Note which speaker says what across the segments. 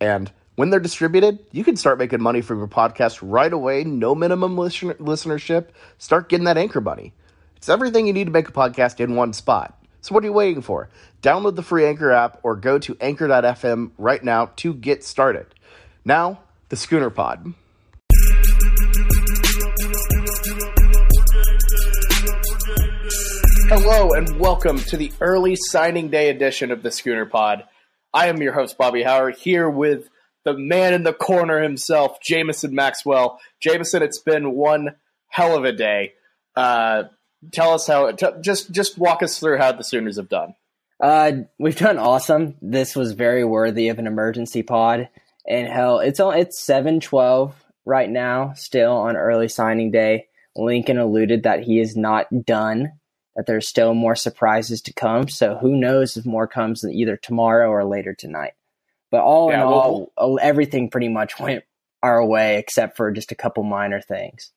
Speaker 1: And when they're distributed, you can start making money from your podcast right away, no minimum listen- listenership. Start getting that anchor money. It's everything you need to make a podcast in one spot. So what are you waiting for? Download the free Anchor app or go to anchor.fm right now to get started. Now, the Schooner Pod. Hello and welcome to the early signing day edition of the Schooner Pod. I am your host, Bobby Howard, here with the man in the corner himself, Jamison Maxwell. Jamison, it's been one hell of a day. Uh, tell us how. T- just just walk us through how the Sooners have done.
Speaker 2: Uh, we've done awesome. This was very worthy of an emergency pod. And hell, it's all it's seven twelve right now, still on early signing day. Lincoln alluded that he is not done that there's still more surprises to come. So who knows if more comes either tomorrow or later tonight. But all yeah, in all, well, everything pretty much went our way except for just a couple minor things.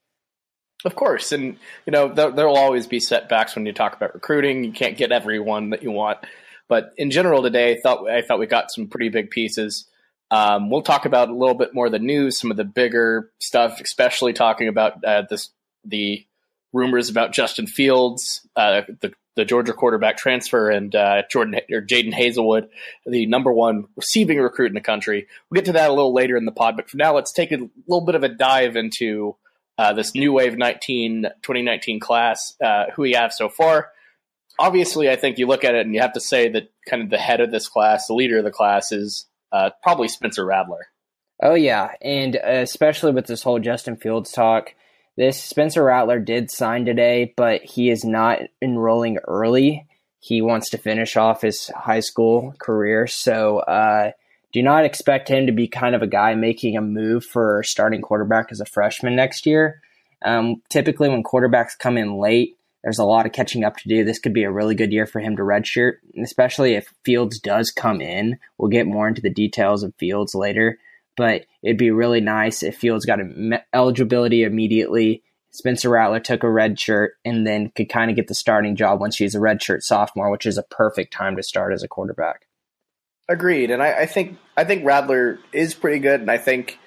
Speaker 1: Of course, and you know there, there will always be setbacks when you talk about recruiting. You can't get everyone that you want, but in general today, I thought I thought we got some pretty big pieces. Um, we'll talk about a little bit more of the news, some of the bigger stuff, especially talking about uh, this the rumors about Justin Fields, uh, the the Georgia quarterback transfer, and uh, Jordan or Jadon Haselwood, the number one receiving recruit in the country. We'll get to that a little later in the pod, but for now, let's take a little bit of a dive into uh, this new wave 19, 2019 class. Uh, who we have so far. Obviously, I think you look at it and you have to say that kind of the head of this class, the leader of the class, is uh, probably Spencer Rattler.
Speaker 2: Oh yeah, and especially with this whole Justin Fields talk this Spencer Rattler did sign today, but he is not enrolling early. He wants to finish off his high school career, so uh, do not expect him to be kind of a guy making a move for starting quarterback as a freshman next year. Um, typically, when quarterbacks come in late, there's a lot of catching up to do. This could be a really good year for him to redshirt, especially if Fields does come in. We'll get more into the details of Fields later but it'd be really nice if Fields got eligibility immediately. Spencer Rattler took a red shirt and then could kind of get the starting job once she's a red shirt sophomore, which is a perfect time to start as a quarterback.
Speaker 1: Agreed, and I, I think I think Rattler is pretty good, and I think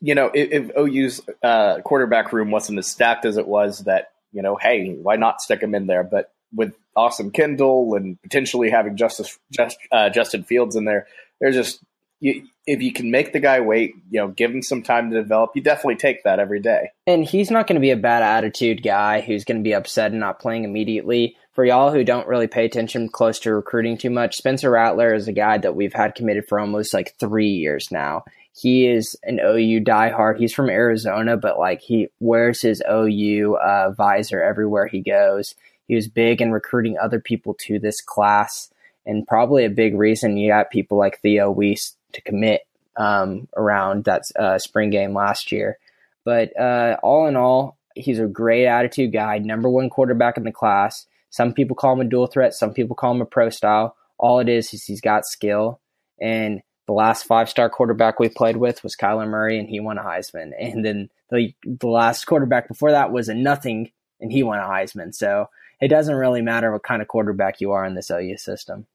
Speaker 1: you know if, if OU's uh, quarterback room wasn't as stacked as it was, that you know, hey, why not stick him in there? But with Austin Kendall and potentially having Justice just, uh, Justin Fields in there, there's just you, if you can make the guy wait, you know, give him some time to develop, you definitely take that every day.
Speaker 2: And he's not going to be a bad attitude guy who's going to be upset and not playing immediately. For y'all who don't really pay attention close to recruiting too much, Spencer Rattler is a guy that we've had committed for almost like three years now. He is an OU diehard. He's from Arizona, but like he wears his OU uh, visor everywhere he goes. He was big in recruiting other people to this class, and probably a big reason you got people like Theo Wease to commit um, around that uh, spring game last year. But uh, all in all, he's a great attitude guy, number one quarterback in the class. Some people call him a dual threat, some people call him a pro style. All it is is he's got skill. And the last five star quarterback we played with was Kyler Murray, and he won a Heisman. And then the the last quarterback before that was a nothing, and he won a Heisman. So it doesn't really matter what kind of quarterback you are in this OU system.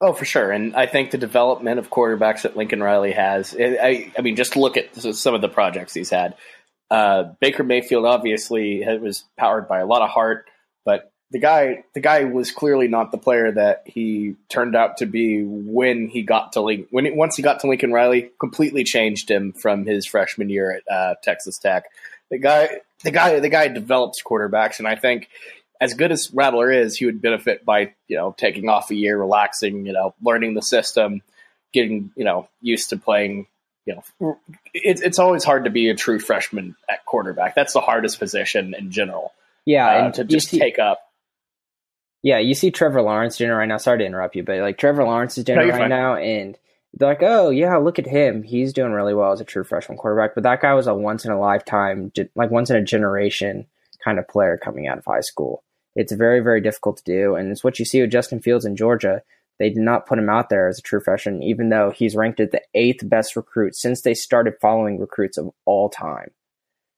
Speaker 1: Oh, for sure, and I think the development of quarterbacks that Lincoln Riley has. I, I mean, just look at some of the projects he's had. Uh, Baker Mayfield obviously was powered by a lot of heart, but the guy, the guy was clearly not the player that he turned out to be when he got to Lincoln. When once he got to Lincoln Riley, completely changed him from his freshman year at uh, Texas Tech. The guy, the guy, the guy develops quarterbacks, and I think as good as Rattler is, he would benefit by you know taking off a year, relaxing, you know, learning the system, getting you know used to playing. You know, it's it's always hard to be a true freshman at quarterback. That's the hardest position in general.
Speaker 2: Yeah,
Speaker 1: uh, and to just see, take up.
Speaker 2: Yeah, you see Trevor Lawrence doing it right now. Sorry to interrupt you, but like Trevor Lawrence is doing no, it right fine. now, and they're like, oh yeah, look at him, he's doing really well as a true freshman quarterback. But that guy was a once in a lifetime, like once in a generation kind of player coming out of high school. It's very very difficult to do, and it's what you see with Justin Fields in Georgia. They did not put him out there as a true freshman, even though he's ranked as the eighth best recruit since they started following recruits of all time.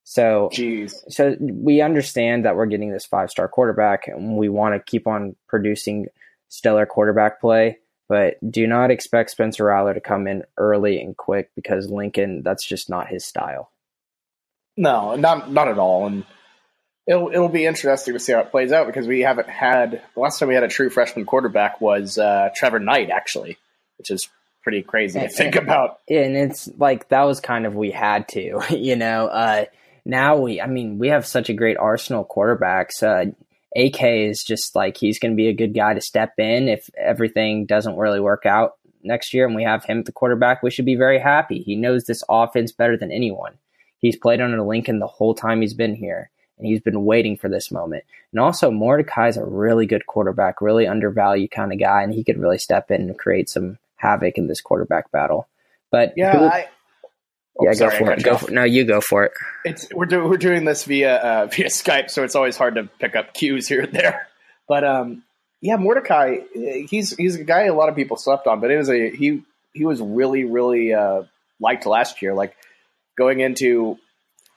Speaker 2: So,
Speaker 1: Jeez.
Speaker 2: so we understand that we're getting this five star quarterback, and we want to keep on producing stellar quarterback play. But do not expect Spencer Rattler to come in early and quick because Lincoln, that's just not his style.
Speaker 1: No, not not at all. And it'll it'll be interesting to see how it plays out because we haven't had the last time we had a true freshman quarterback was uh, Trevor Knight actually, which is pretty crazy to think about.
Speaker 2: And it's like that was kind of we had to, you know. Uh, now we, I mean, we have such a great arsenal of quarterbacks. Uh, AK is just like he's going to be a good guy to step in if everything doesn't really work out next year and we have him at the quarterback. We should be very happy. He knows this offense better than anyone. He's played under Lincoln the whole time he's been here and he's been waiting for this moment. And also, Mordecai's a really good quarterback, really undervalued kind of guy, and he could really step in and create some havoc in this quarterback battle. But
Speaker 1: yeah, who, I,
Speaker 2: oh, yeah, sorry, go for it. Go for, no, you go for it.
Speaker 1: It's we're doing we're doing this via uh, via Skype, so it's always hard to pick up cues here and there. But um, yeah, Mordecai, he's he's a guy a lot of people slept on, but it was a he he was really really uh, liked last year. Like going into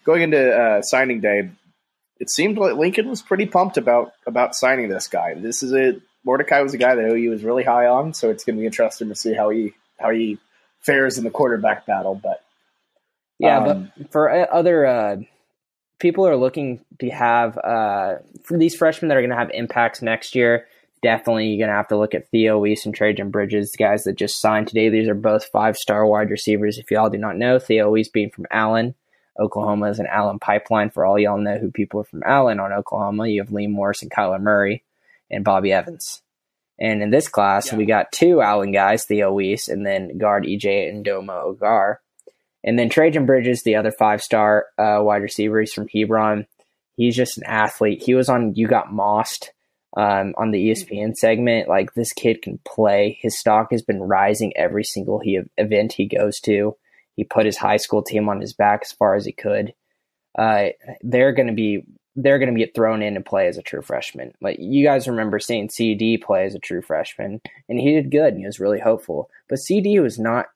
Speaker 1: going into uh, signing day, it seemed like Lincoln was pretty pumped about about signing this guy. This is a Mordecai was a guy that OU was really high on, so it's going to be interesting to see how he how he fares in the quarterback battle. But
Speaker 2: yeah, um, but for other uh, people are looking to have uh, for these freshmen that are going to have impacts next year. Definitely, you're going to have to look at Theo Wease and Trejan Bridges, guys that just signed today. These are both five star wide receivers. If y'all do not know, Theo Wease being from Allen, Oklahoma is an Allen pipeline. For all y'all know who people are from Allen on Oklahoma, you have Lee Morris and Kyler Murray and Bobby Evans. And in this class, yeah. we got two Allen guys, Theo Wease, and then guard EJ Ndoma-Ogar. And then Trejan Bridges, the other five star uh, wide receiver, he's from Hebron. He's just an athlete. He was on You Got Mossed um, on the ESPN segment. Like this kid can play. His stock has been rising every single he, event he goes to. He put his high school team on his back as far as he could. Uh, they're going to be they're going to get thrown in and play as a true freshman. Like you guys remember seeing CD play as a true freshman, and he did good. and He was really hopeful, but CD was not.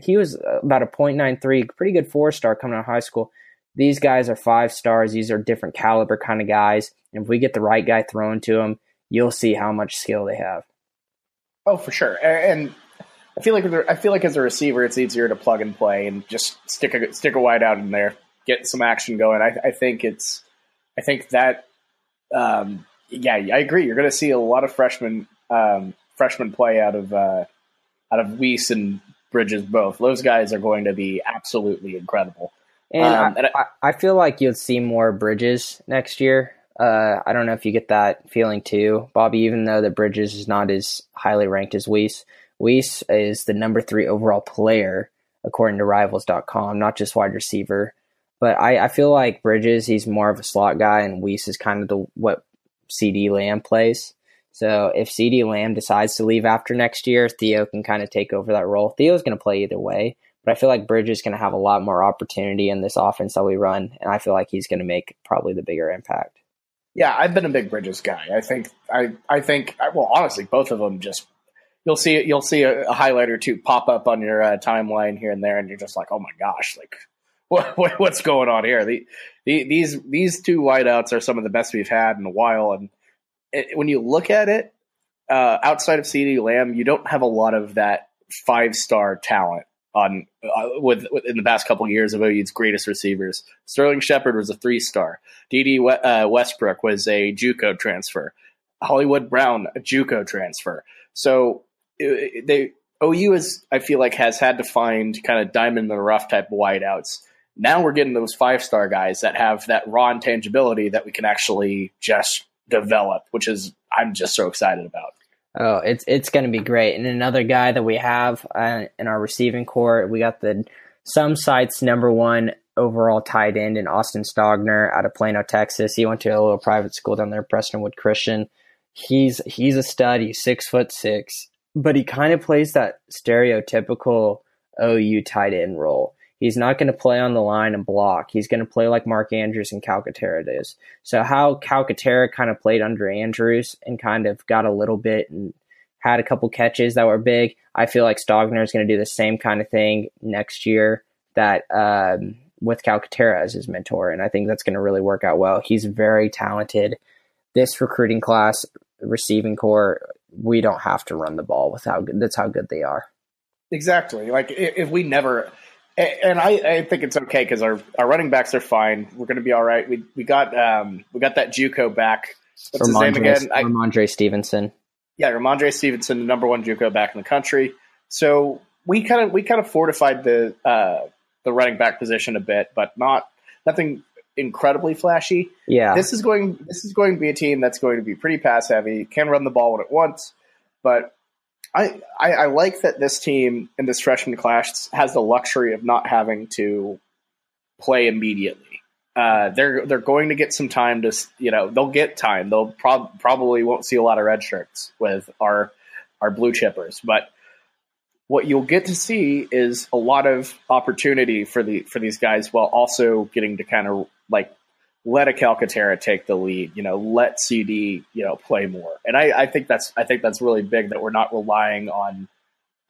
Speaker 2: He was about a .93, pretty good four star coming out of high school. These guys are five stars. These are different caliber kind of guys. And if we get the right guy thrown to them, you'll see how much skill they have.
Speaker 1: Oh, for sure. And I feel like I feel like as a receiver, it's easier to plug and play and just stick a stick a wide out in there, get some action going. I, I think it's I think that, um, yeah, I agree. You're going to see a lot of freshmen um, freshmen play out of uh, out of Wease and Bridges both. Those guys are going to be absolutely incredible.
Speaker 2: And, um, I, and I, I, feel like you'll see more Bridges next year. Uh, I don't know if you get that feeling too, Bobby. Even though the Bridges is not as highly ranked as Wease, Wease is the number three overall player according to Rivals.com, not just wide receiver. But I, I feel like Bridges, he's more of a slot guy, and Wease is kind of the what CD Lamb plays. So if CD Lamb decides to leave after next year, Theo can kind of take over that role. Theo's going to play either way, but I feel like Bridges is going to have a lot more opportunity in this offense that we run, and I feel like he's going to make probably the bigger impact.
Speaker 1: Yeah, I've been a big Bridges guy. I think I I think well, honestly, both of them just you'll see you'll see a, a highlight or two pop up on your uh, timeline here and there, and you're just like, oh my gosh, like what, what, what's going on here? The, the, these these two wideouts are some of the best we've had in a while, and it, when you look at it, uh, outside of CeeDee Lamb, you don't have a lot of that five star talent on uh, with, with, in the past couple of years of OU's greatest receivers. Sterling Shepard was a three star. Dede uh, Westbrook was a JUCO transfer. Hollywood Brown a JUCO transfer. So they OU is I feel like has had to find kind of diamond in the rough type of wideouts now we're getting those five star guys that have that raw intangibility that we can actually just develop, which is I'm just so excited about.
Speaker 2: Oh, it's it's going to be great. And another guy that we have uh, in our receiving corps, we got the some sites number one overall tight end in Austin Stogner out of Plano, Texas. He went to a little private school down there, Prestonwood Christian. He's he's a stud. He's six foot six. But he kind of plays that stereotypical OU tight end role. He's not going to play on the line and block. He's going to play like Mark Andrews and Calcaterra does. So how Calcaterra kind of played under Andrews and kind of got a little bit and had a couple catches that were big. I feel like Stogner is going to do the same kind of thing next year that um, with Calcaterra as his mentor, and I think that's going to really work out well. He's very talented. This recruiting class, receiving corps, we don't have to run the ball with how good. That's how good they are.
Speaker 1: Exactly. Like if we never, and I, I think it's okay because our, our running backs are fine. We're going to be all right. We we got um we got that JUCO back.
Speaker 2: What's Rhamondre, his name again? Rhamondre Stevenson.
Speaker 1: Yeah, Rhamondre Stevenson, the number one JUCO back in the country. So we kind of we kind of fortified the uh, the running back position a bit, but not nothing incredibly flashy.
Speaker 2: Yeah,
Speaker 1: this is going this is going to be a team that's going to be pretty pass heavy, can run the ball when it wants, but I, I, I like that this team in this freshman class has the luxury of not having to play immediately. Uh, they're they're going to get some time to you know they'll get time. They'll prob- probably won't see a lot of red shirts with our our blue chippers, but what you'll get to see is a lot of opportunity for the for these guys while also getting to kind of like let a Calcaterra take the lead, you know, let CD, you know, play more. And I, I think that's I think that's really big that we're not relying on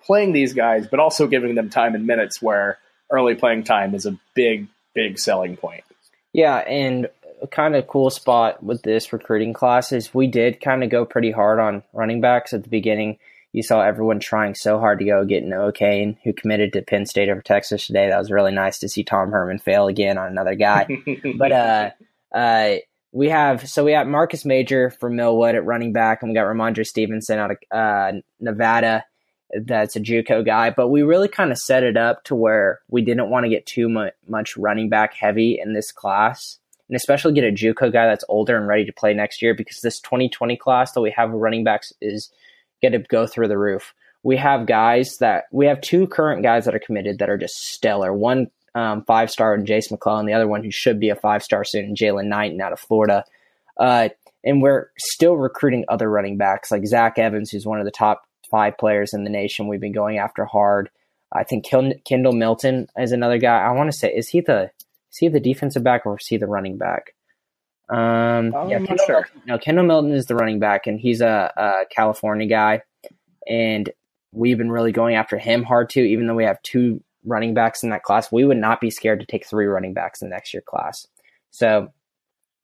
Speaker 1: playing these guys, but also giving them time and minutes where early playing time is a big, big selling point.
Speaker 2: Yeah, and a kind of cool spot with this recruiting class is we did kind of go pretty hard on running backs at the beginning you saw everyone trying so hard to go get Noah Cain, who committed to Penn State over Texas today. That was really nice to see Tom Herman fail again on another guy. but uh, uh, we have so we have Marcus Major from Millwood at running back, and we got Rhamondre Stevenson out of uh, Nevada. That's a JUCO guy, but we really kind of set it up to where we didn't want to get too much, much running back heavy in this class, and especially get a JUCO guy that's older and ready to play next year because this 2020 class that we have running backs is get to go through the roof. We have guys that we have two current guys that are committed that are just stellar. One um, five star and Jase McClellan, the other one who should be a five star soon, Jaylan Knighton out of Florida. Uh, and we're still recruiting other running backs like Zach Evans, who's one of the top five players in the nation. We've been going after hard. I think Kendall Milton is another guy. I want to say, is he the is he the defensive back or is he the running back? Um, yeah, Kendall,
Speaker 1: sure.
Speaker 2: no, Kendall Milton is the running back, and he's a, a California guy, and we've been really going after him hard too. Even though we have two running backs in that class, we would not be scared to take three running backs in next year class. So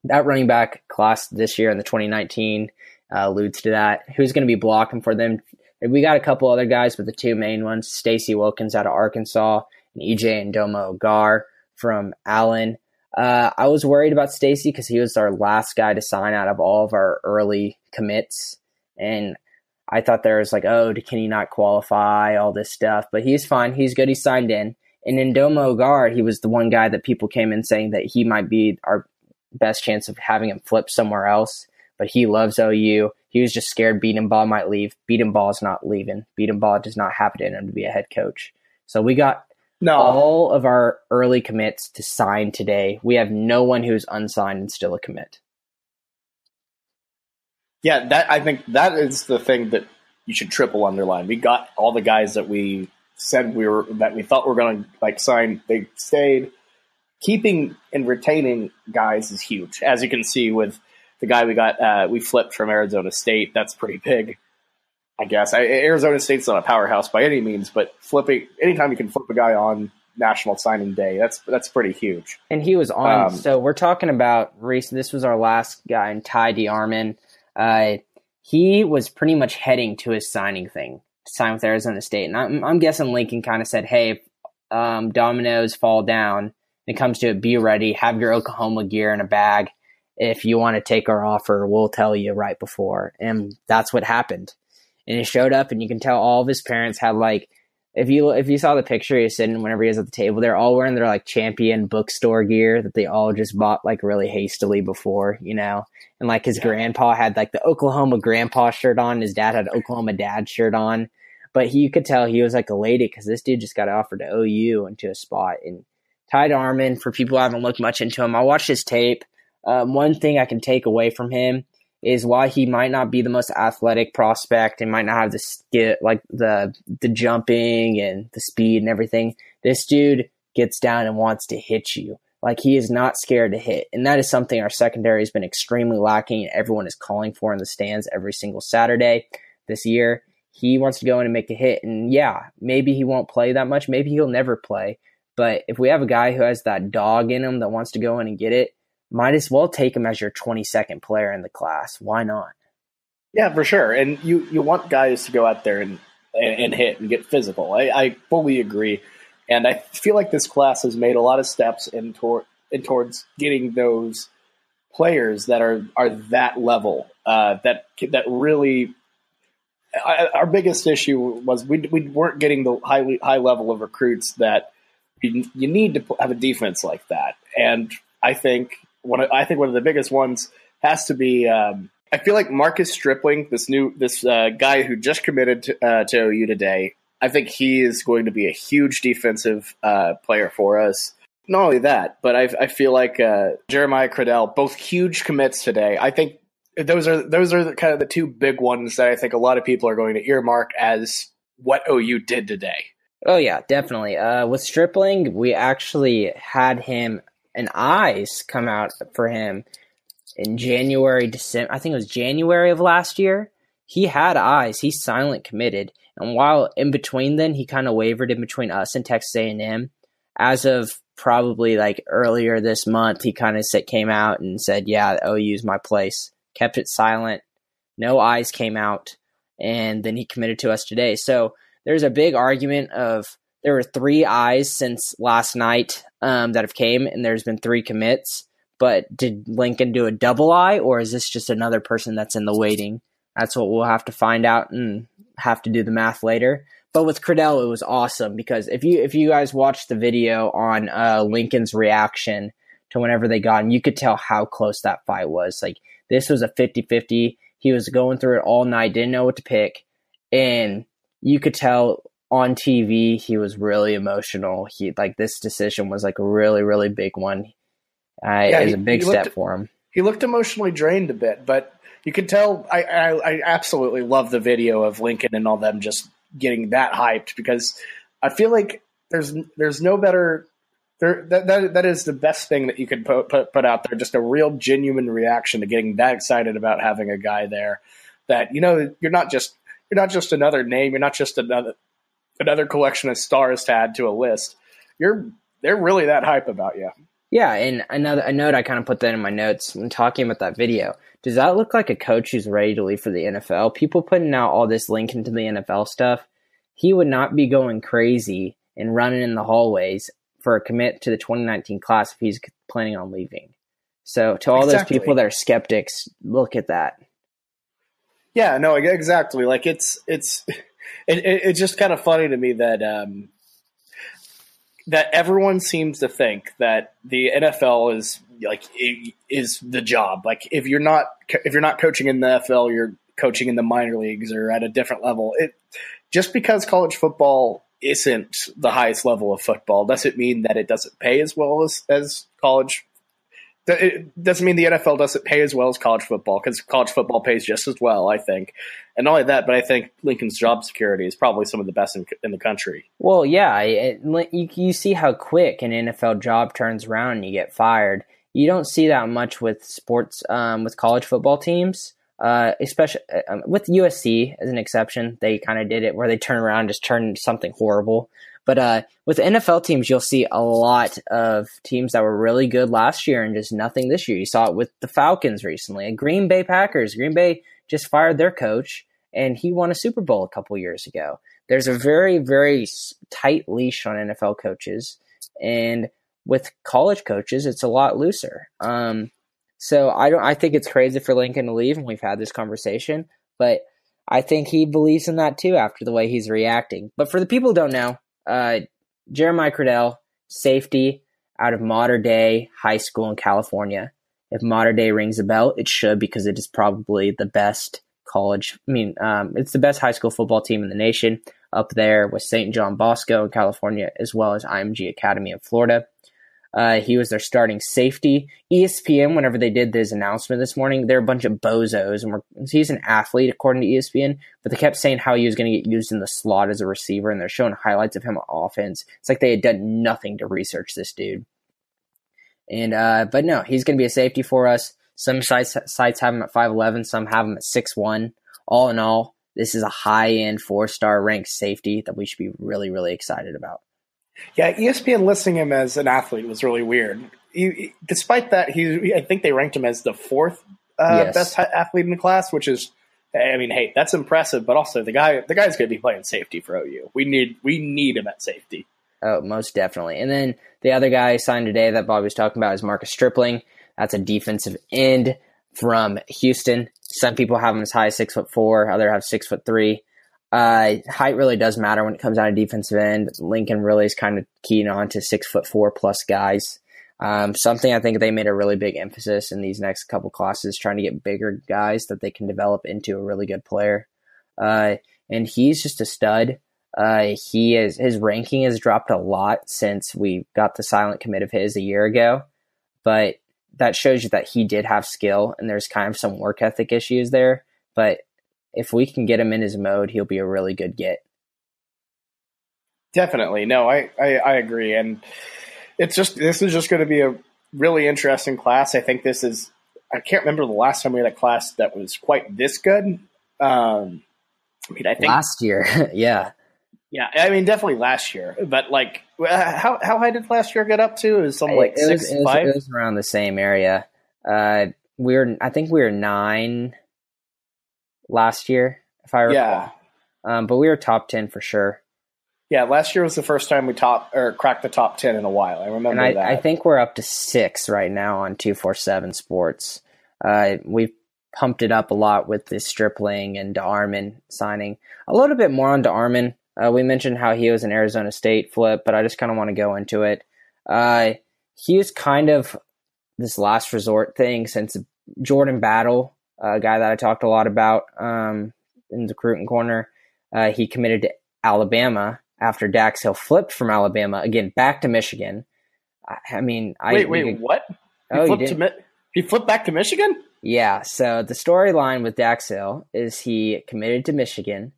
Speaker 2: that running back class this year in the 2019 uh, alludes to that. Who's going to be blocking for them? We got a couple other guys, but the two main ones, Stacy Wilkins out of Arkansas and EJ Ndoma-Ogar from Allen. Uh, I was worried about Stacy because he was our last guy to sign out of all of our early commits, and I thought there was like, oh, can he not qualify? All this stuff, but he's fine. He's good. He signed in. And in Domo Guard, he was the one guy that people came in saying that he might be our best chance of having him flip somewhere else. But he loves OU. He was just scared Bedenbaugh might leave. Bedenbaugh is not leaving. Bedenbaugh does not happen in him to be a head coach. So we got
Speaker 1: No,
Speaker 2: all of our early commits to sign today. We have no one who's unsigned and still a commit.
Speaker 1: yeah, that I think that is the thing that you should triple underline. We got all the guys that we said we were that we thought we were going to like sign. They stayed. Keeping and retaining guys is huge, as you can see with the guy we got. Uh, we flipped from Arizona State. That's pretty big. I guess I, Arizona State's not a powerhouse by any means, but flipping anytime you can flip a guy on National Signing Day, that's that's pretty huge.
Speaker 2: And he was on.
Speaker 1: Um,
Speaker 2: so we're talking about Reese. This was our last guy, and Ty DeArmond. Uh, he was pretty much heading to his signing thing, to sign with Arizona State. And I'm, I'm guessing Lincoln kind of said, "Hey, if, um, dominoes fall down. When it comes to it, be ready. Have your Oklahoma gear in a bag. If you want to take our offer, we'll tell you right before." And that's what happened. And he showed up, and you can tell all of his parents had like if you if you saw the picture he's sitting whenever he was at the table, they're all wearing their like champion bookstore gear that they all just bought like really hastily before, you know. And like his grandpa had like the Oklahoma grandpa shirt on, his dad had Oklahoma dad shirt on, but he you could tell he was like elated because this dude just got offered to OU into a spot. And Ty DeArmond, for people who haven't looked much into him, I watched his tape. Um, one thing I can take away from him is why he might not be the most athletic prospect and might not have the skill, like the the jumping and the speed and everything. This dude gets down and wants to hit you. Like he is not scared to hit. And that is something our secondary has been extremely lacking and everyone is calling for in the stands every single Saturday this year. He wants to go in and make a hit. And yeah, maybe he won't play that much. Maybe he'll never play. But if we have a guy who has that dog in him that wants to go in and get it, might as well take him as your 22nd player in the class. Why not?
Speaker 1: Yeah, for sure. And you, you want guys to go out there and, and, and hit and get physical. I, I fully agree. And I feel like this class has made a lot of steps in, tor- in towards getting those players that are are that level uh, that that really. I, our biggest issue was we we weren't getting the high high level of recruits that you, you need to have a defense like that, and I think one I think one of the biggest ones has to be. Um, I feel like Marcus Stripling, this new this uh, guy who just committed to, uh, to OU today, I think he is going to be a huge defensive uh, player for us. Not only that, but I, I feel like uh, Jeremiah Criddell, both huge commits today. I think those are those are kind of the two big ones that I think a lot of people are going to earmark as what OU did today.
Speaker 2: Oh yeah, definitely. Uh, with Stripling, we actually had him and eyes come out for him in January, December. I think it was January of last year. He had eyes. He silent committed, and while in between then, he kind of wavered in between us and Texas A&M. As of probably like earlier this month, he kind of came out and said, "Yeah, the OU's my place." Kept it silent. No eyes came out, and then he committed to us today. So there's a big argument of there were three eyes since last night um, that have came, and there's been three commits. But did Lincoln do a double eye, or is this just another person that's in the waiting? That's what we'll have to find out and have to do the math later. But with Criddell, it was awesome because if you if you guys watched the video on uh, Lincoln's reaction to whenever they got him, you could tell how close that fight was. Like this was a 50-50. He was going through it all night, didn't know what to pick, and you could tell on TV he was really emotional. He like this decision was like a really really big one. Uh, yeah, it was a big step looked, for him.
Speaker 1: He looked emotionally drained a bit, but you could tell. I, I, I absolutely love the video of Lincoln and all them just getting that hyped because I feel like there's there's no better. There, that, that, that is the best thing that you could put, put put out there. Just a real genuine reaction to getting that excited about having a guy there. That you know you're not just you're not just another name. You're not just another another collection of stars to add to a list. You're they're really that hype about you.
Speaker 2: Yeah, and another a note I kind of put that in my notes when talking about that video. Does that look like a coach who's ready to leave for the NFL? People putting out all this Lincoln to the NFL stuff. He would not be going crazy and running in the hallways for a commit to the 2019 class if he's planning on leaving. So, to all exactly. those people that are skeptics, look at that.
Speaker 1: Yeah, no, exactly. Like it's it's it, it, it's just kind of funny to me that um, that everyone seems to think that the NFL is like is the job. Like if you're not if you're not coaching in the NFL, you're coaching in the minor leagues or at a different level. It just because college football isn't the highest level of football doesn't mean that it doesn't pay as well as, as college it doesn't mean the NFL doesn't pay as well as college football because college football pays just as well, I think. And not only that, but I think Lincoln's job security is probably some of the best in, in the country.
Speaker 2: Well, yeah, it, you, you see how quick an NFL job turns around and you get fired. You don't see that much with sports, um, with college football teams, uh, especially um, with USC as an exception. They kind of did it where they turn around and just turn something horrible. But uh, with NFL teams, you'll see a lot of teams that were really good last year and just nothing this year. You saw it with the Falcons recently, and Green Bay Packers. Green Bay just fired their coach, and he won a Super Bowl a couple years ago. There's a very, very tight leash on NFL coaches, and with college coaches, it's a lot looser. Um, so I don't. I think it's crazy for Lincoln to leave, and we've had this conversation, but I think he believes in that too after the way he's reacting. But for the people who don't know, uh, Jeremiah Criddell, safety out of Mater Dei High School in California. If Mater Dei rings a bell, it should because it is probably the best college. I mean, um, it's the best high school football team in the nation up there with St. John Bosco in California, as well as IMG Academy in Florida. Uh, he was their starting safety. ESPN, whenever they did this announcement this morning, they're a bunch of bozos, and he's an athlete according to ESPN. But they kept saying how he was going to get used in the slot as a receiver, and they're showing highlights of him on offense. It's like they had done nothing to research this dude. And uh, but no, he's going to be a safety for us. Some sites sites have him at five eleven, some have him at six one. All in all, this is a high end four star ranked safety that we should be really really excited about.
Speaker 1: Yeah, ESPN listing him as an athlete was really weird. He, despite that, he I think they ranked him as the fourth uh, yes. best athlete in the class, which is, I mean, hey, that's impressive. But also, the guy the guy's going to be playing safety for OU. We need we need him at safety.
Speaker 2: Oh, most definitely. And then the other guy signed today that Bobby was talking about is Marcus Stripling. That's a defensive end from Houston. Some people have him as high as six foot four, other have six foot three. Uh, height really does matter when it comes down to defensive end. Lincoln really is kind of keen on to six foot four plus guys. Um, something I think they made a really big emphasis in these next couple classes, trying to get bigger guys that they can develop into a really good player. Uh, and he's just a stud. Uh, he is his ranking has dropped a lot since we got the silent commit of his a year ago, but that shows you that he did have skill and there's kind of some work ethic issues there. But if we can get him in his mode, he'll be a really good get.
Speaker 1: Definitely. No, I, I, I agree. And it's just, this is just going to be a really interesting class. I think this is, I can't remember the last time we had a class that was quite this good. Um,
Speaker 2: I mean, I think last year, yeah,
Speaker 1: yeah. I mean, definitely last year, but like, how how high did last year get up to? It was something like it six,
Speaker 2: was, it
Speaker 1: five.
Speaker 2: Was, it was around the same area. Uh, we were, I think, we were nine last year, if I recall. Yeah. Um, but we were top ten for sure.
Speaker 1: Yeah, last year was the first time we top or cracked the top ten in a while. I remember
Speaker 2: and I,
Speaker 1: that.
Speaker 2: I think we're up to six right now on two four seven Sports. Uh, we've pumped it up a lot with the Stripling and DeArmond signing. A little bit more on DeArmond. Uh, we mentioned how he was an Arizona State flip, but I just kind of want to go into it. Uh, he was kind of this last resort thing since Jordan Battle a guy that I talked a lot about um, in the recruiting corner. Uh, he committed to Alabama after Dax Hill flipped from Alabama again back to Michigan. I, I mean,
Speaker 1: wait, I, wait, could, what? He oh, flipped to Mi- he flipped back to Michigan.
Speaker 2: Yeah. So the storyline with Dax Hill is he committed to Michigan,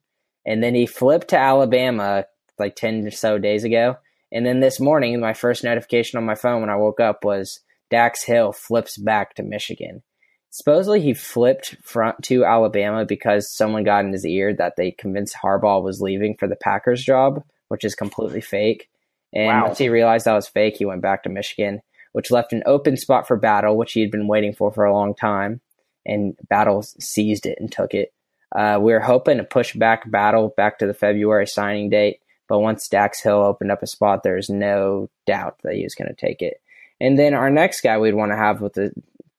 Speaker 2: and then he flipped to Alabama like ten or so days ago. And then this morning, my first notification on my phone when I woke up was Dax Hill flips back to Michigan supposedly he flipped front to Alabama because someone got in his ear that they convinced Harbaugh was leaving for the Packers job, which is completely fake. And wow. once he realized that was fake, he went back to Michigan, which left an open spot for Battle, which he had been waiting for for a long time. And Battle seized it and took it. Uh, we were hoping to push back Battle back to the February signing date, but once Dax Hill opened up a spot, there's no doubt that he was going to take it. And then our next guy we'd want to have with the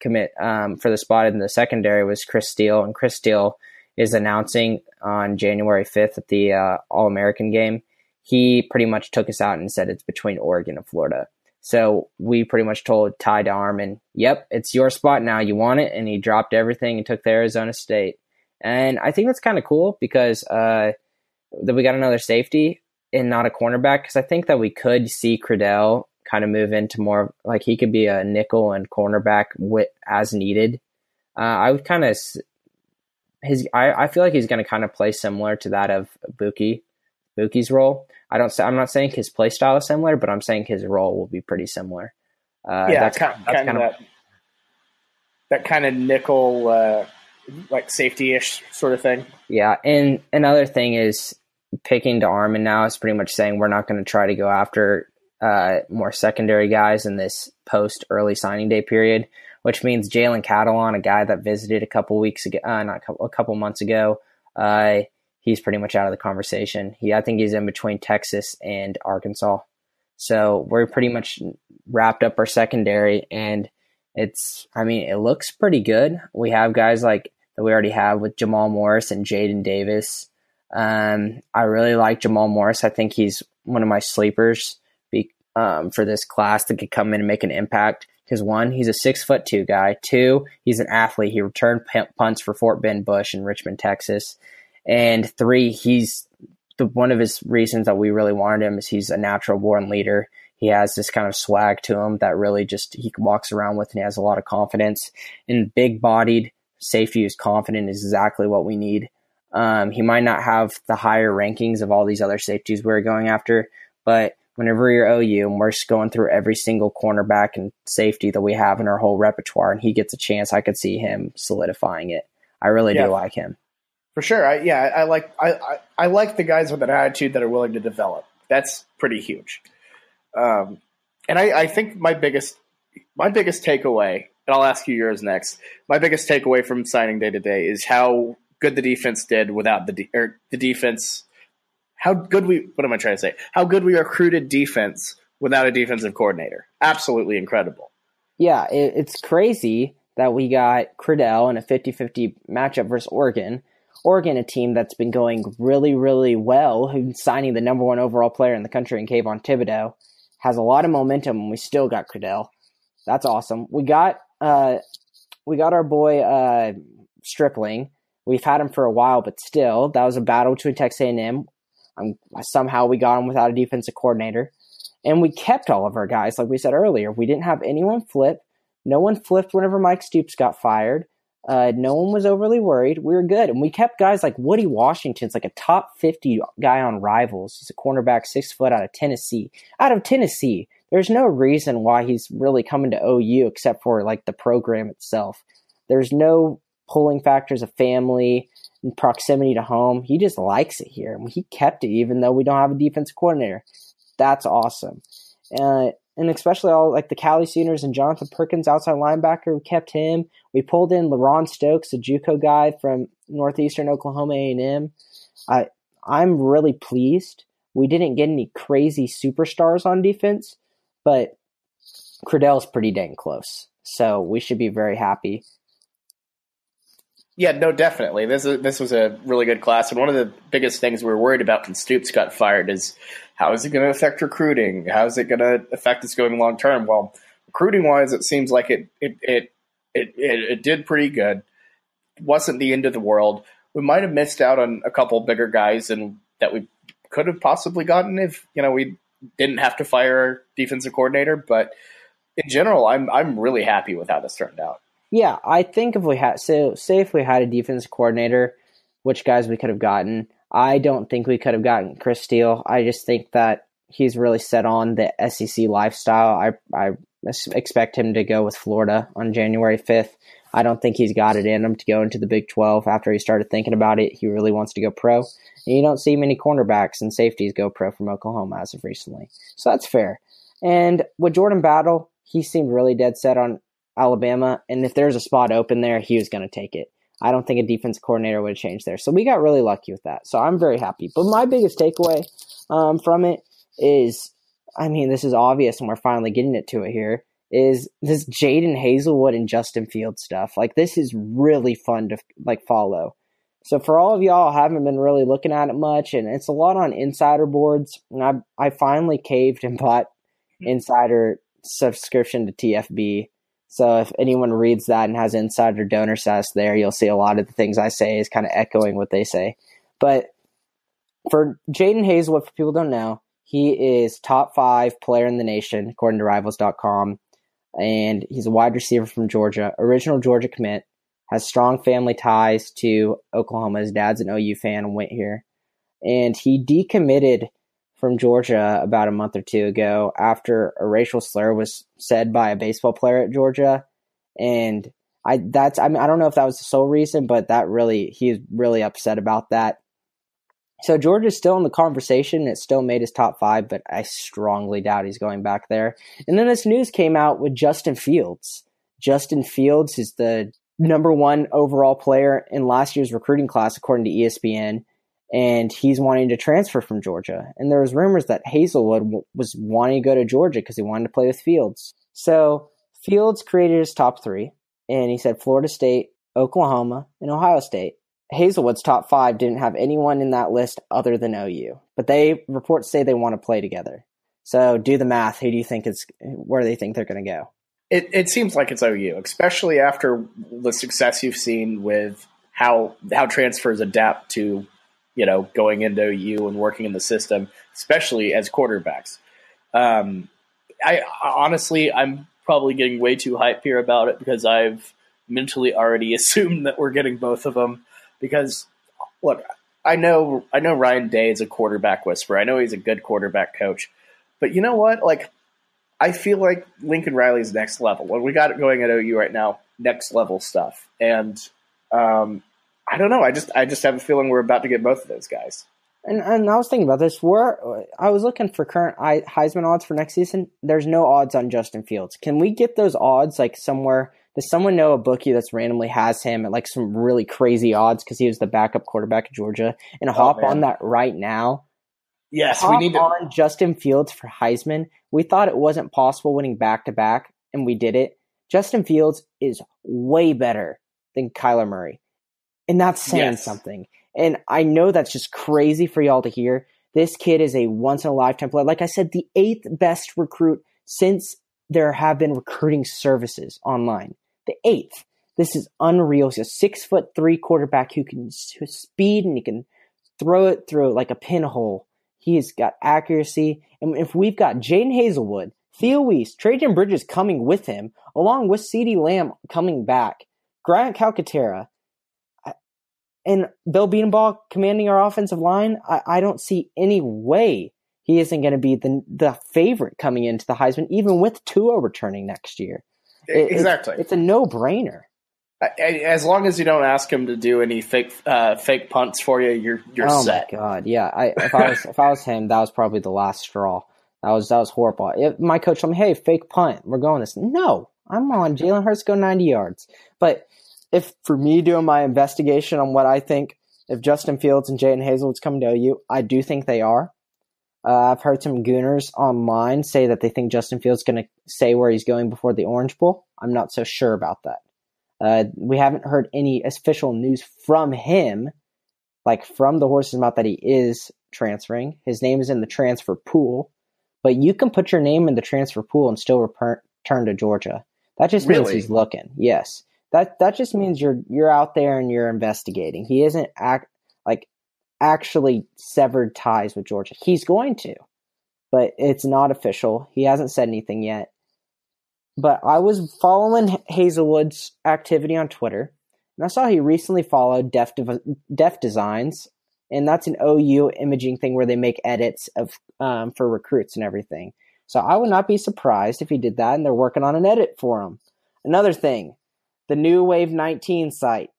Speaker 2: commit um, for the spot in the secondary was Chris Steele, and Chris Steele is announcing on January 5th at the uh, All American game. He pretty much took us out and said it's between Oregon and Florida. So we pretty much told Ty DeArmond, yep, it's your spot now. You want it. And he dropped everything and took the Arizona State. And I think that's kind of cool because uh, that we got another safety and not a cornerback. Because I think that we could see Criddell kind of move into more like he could be a nickel and cornerback with, as needed. Uh, I would kind of his I, I feel like he's going to kind of play similar to that of Buki Buki's role. I don't I'm not saying his play style is similar, but I'm saying his role will be pretty similar.
Speaker 1: Uh, yeah, that's kind, that's kind, of, that, that kind of nickel uh, like safety ish sort of thing.
Speaker 2: Yeah, and another thing is picking DeArmond now is pretty much saying we're not going to try to go after uh, more secondary guys in this post early signing day period, which means Jalen Catalon, a guy that visited a couple weeks ago, uh, not a couple, a couple months ago, uh, he's pretty much out of the conversation. He, I think he's in between Texas and Arkansas. So we're pretty much wrapped up our secondary, and it's, I mean, it looks pretty good. We have guys like that we already have with Jamal Morris and Jaden Davis. Um, I really like Jamal Morris. I think he's one of my sleepers um, for this class that could come in and make an impact. Because one, he's a six foot two guy. Two, he's an athlete. He returned punts for Fort Bend Bush in Richmond, Texas. And three, he's the one of his reasons that we really wanted him is he's a natural born leader. He has this kind of swag to him that really just he walks around with and he has a lot of confidence. And big bodied safety who's confident is exactly what we need. Um, he might not have the higher rankings of all these other safeties we're going after, but whenever you're OU and we're just going through every single cornerback and safety that we have in our whole repertoire and he gets a chance, I could see him solidifying it. I really yeah. do like him.
Speaker 1: For sure. I, yeah, I like I, I, I, like the guys with an attitude that are willing to develop. That's pretty huge. Um, and I, I think my biggest my biggest takeaway, and I'll ask you yours next. My biggest takeaway from signing day to day is how good the defense did without the de- or the defense how good we what am I trying to say? How good we recruited defense without a defensive coordinator. Absolutely incredible.
Speaker 2: Yeah, it, it's crazy that we got Criddell in a 50-50 matchup versus Oregon. Oregon, a team that's been going really, really well, who's signing the number one overall player in the country in Kayvon Thibodeaux, has a lot of momentum, and we still got Criddell. That's awesome. We got uh, we got our boy uh, Stripling. We've had him for a while, but still, that was a battle between Texas A&M. Um, somehow we got him without a defensive coordinator. And we kept all of our guys, like we said earlier. We didn't have anyone flip. No one flipped whenever Mike Stoops got fired. Uh, no one was overly worried. We were good. And we kept guys like Woody Washington's like a top 50 guy on rivals. He's a cornerback, six foot out of Tennessee. Out of Tennessee, there's no reason why he's really coming to OU except for like the program itself. There's no pulling factors of family proximity to home. He just likes it here. He kept it even though we don't have a defensive coordinator. That's awesome. Uh, and especially all like the Cali Sooners and Jonathan Perkins, outside linebacker, we kept him. We pulled in LaRon Stokes, a JUCO guy from Northeastern Oklahoma A&M. I I'm really pleased. We didn't get any crazy superstars on defense, but Criddell's pretty dang close. So we should be very happy.
Speaker 1: Yeah, no, definitely. This is, this was a really good class, and one of the biggest things we were worried about when Stoops got fired is how is it going to affect recruiting? How is it going to affect us going long term? Well, recruiting wise, it seems like it it, it it it it did pretty good. Wasn't the end of the world. We might have missed out on a couple bigger guys, and that we could have possibly gotten if you know we didn't have to fire our defensive coordinator. But in general, I'm I'm really happy with how this turned out.
Speaker 2: Yeah, I think if we had so say if we had a defense coordinator, which guys we could have gotten. I don't think we could have gotten Chris Steele. I just think that he's really set on the SEC lifestyle. I I expect him to go with Florida on January 5th. I don't think he's got it in him to go into the Big 12 after he started thinking about it. He really wants to go pro. And you don't see many cornerbacks and safeties go pro from Oklahoma as of recently. So that's fair. And with Jordan Battle, he seemed really dead set on Alabama, and if there's a spot open there, he was going to take it. I don't think a defense coordinator would have changed there. So we got really lucky with that. So I'm very happy. But my biggest takeaway um, from it is, I mean, this is obvious, and we're finally getting it to it here. Is this Jadon Haselwood and Justin Field stuff? Like this is really fun to like follow. So for all of y'all haven't been really looking at it much, and it's a lot on insider boards. And I I finally caved and bought insider subscription to TFB so if anyone reads that and has insider donor status there, you'll see a lot of the things I say is kind of echoing what they say. But for Jadon Haselwood, for people don't know, he is top five player in the nation according to Rivals.com, and he's a wide receiver from Georgia, original Georgia commit, has strong family ties to Oklahoma. His dad's an OU fan and went here, and he decommitted from Georgia about a month or two ago after a racial slur was said by a baseball player at Georgia, and I that's I mean I don't know if that was the sole reason, but that really he's really upset about that. So Georgia's still in the conversation. It still made his top five, but I strongly doubt he's going back there. And then this news came out with Justin Fields. Justin Fields is the number one overall player in last year's recruiting class, according to ESPN and he's wanting to transfer from Georgia. And there was rumors that Haselwood w- was wanting to go to Georgia because he wanted to play with Fields. So Fields created his top three, and he said Florida State, Oklahoma, and Ohio State. Haselwood's top five didn't have anyone in that list other than OU, but they reports say they want to play together. So do the math. Who do you think is where they think they're going to go?
Speaker 1: It, it seems like it's OU, especially after the success you've seen with how how transfers adapt to you know, going into you and working in the system, especially as quarterbacks. Um, I, honestly, I'm probably getting way too hype here about it because I've mentally already assumed that we're getting both of them. Because look, I know I know Ryan Day is a quarterback whisperer. I know he's a good quarterback coach, but you know what? Like, I feel like Lincoln Riley's next level. What we got going at OU right now, next level stuff, and um, I don't know. I just I just have a feeling we're about to get both of those guys.
Speaker 2: And, and I was thinking about this. Where I was looking for current Heisman odds for next season. There's no odds on Justin Fields. Can we get those odds like somewhere? Does someone know a bookie that's randomly has him at like some really crazy odds because he was the backup quarterback at Georgia and oh, hop man. on that right now?
Speaker 1: Yes,
Speaker 2: hop
Speaker 1: we need to
Speaker 2: on Justin Fields for Heisman. We thought it wasn't possible winning back to back, and we did it. Justin Fields is way better than Kyler Murray, and that's saying yes. something. And I know that's just crazy for y'all to hear. This kid is a once in a lifetime player. Like I said, the eighth best recruit since there have been recruiting services online. The eighth. This is unreal. He's a six foot three quarterback who can speed and he can throw it through like a pinhole. He's got accuracy. And if we've got Jadon Haselwood, Theo Wease, Trejan Bridges coming with him, along with CeeDee Lamb coming back, Grant Calcaterra, and Bill Bedenbaugh commanding our offensive line, I, I don't see any way he isn't going to be the the favorite coming into the Heisman, even with Tua returning next year.
Speaker 1: It, exactly,
Speaker 2: it's, it's a no brainer.
Speaker 1: As long as you don't ask him to do any fake uh, fake punts for you, you're you're
Speaker 2: oh
Speaker 1: set.
Speaker 2: Oh my god, yeah. I, if I was if I was him, that was probably the last straw. That was that was horrible. If my coach told me, "Hey, fake punt, we're going this." No, I'm on Jalen Hurts go 90 yards. But if for me doing my investigation on what I think if Justin Fields and Jadon Haselwood's coming to OU, I do think they are. Uh, I've heard some Gooners online say that they think Justin Fields going to say where he's going before the Orange Bowl. I'm not so sure about that. Uh, we haven't heard any official news from him, like from the horse's mouth, that he is transferring. His name is in the transfer pool, but you can put your name in the transfer pool and still return to Georgia. That just means he's looking. Yes that that just means you're you're out there and you're investigating. He isn't act like actually severed ties with Georgia. He's going to, but it's not official. He hasn't said anything yet. But I was following Haselwood's activity on Twitter, and I saw he recently followed Def, Def Designs, and that's an OU imaging thing where they make edits of um, for recruits and everything. So I would not be surprised if he did that, and they're working on an edit for him. Another thing, the new Wave 19 site.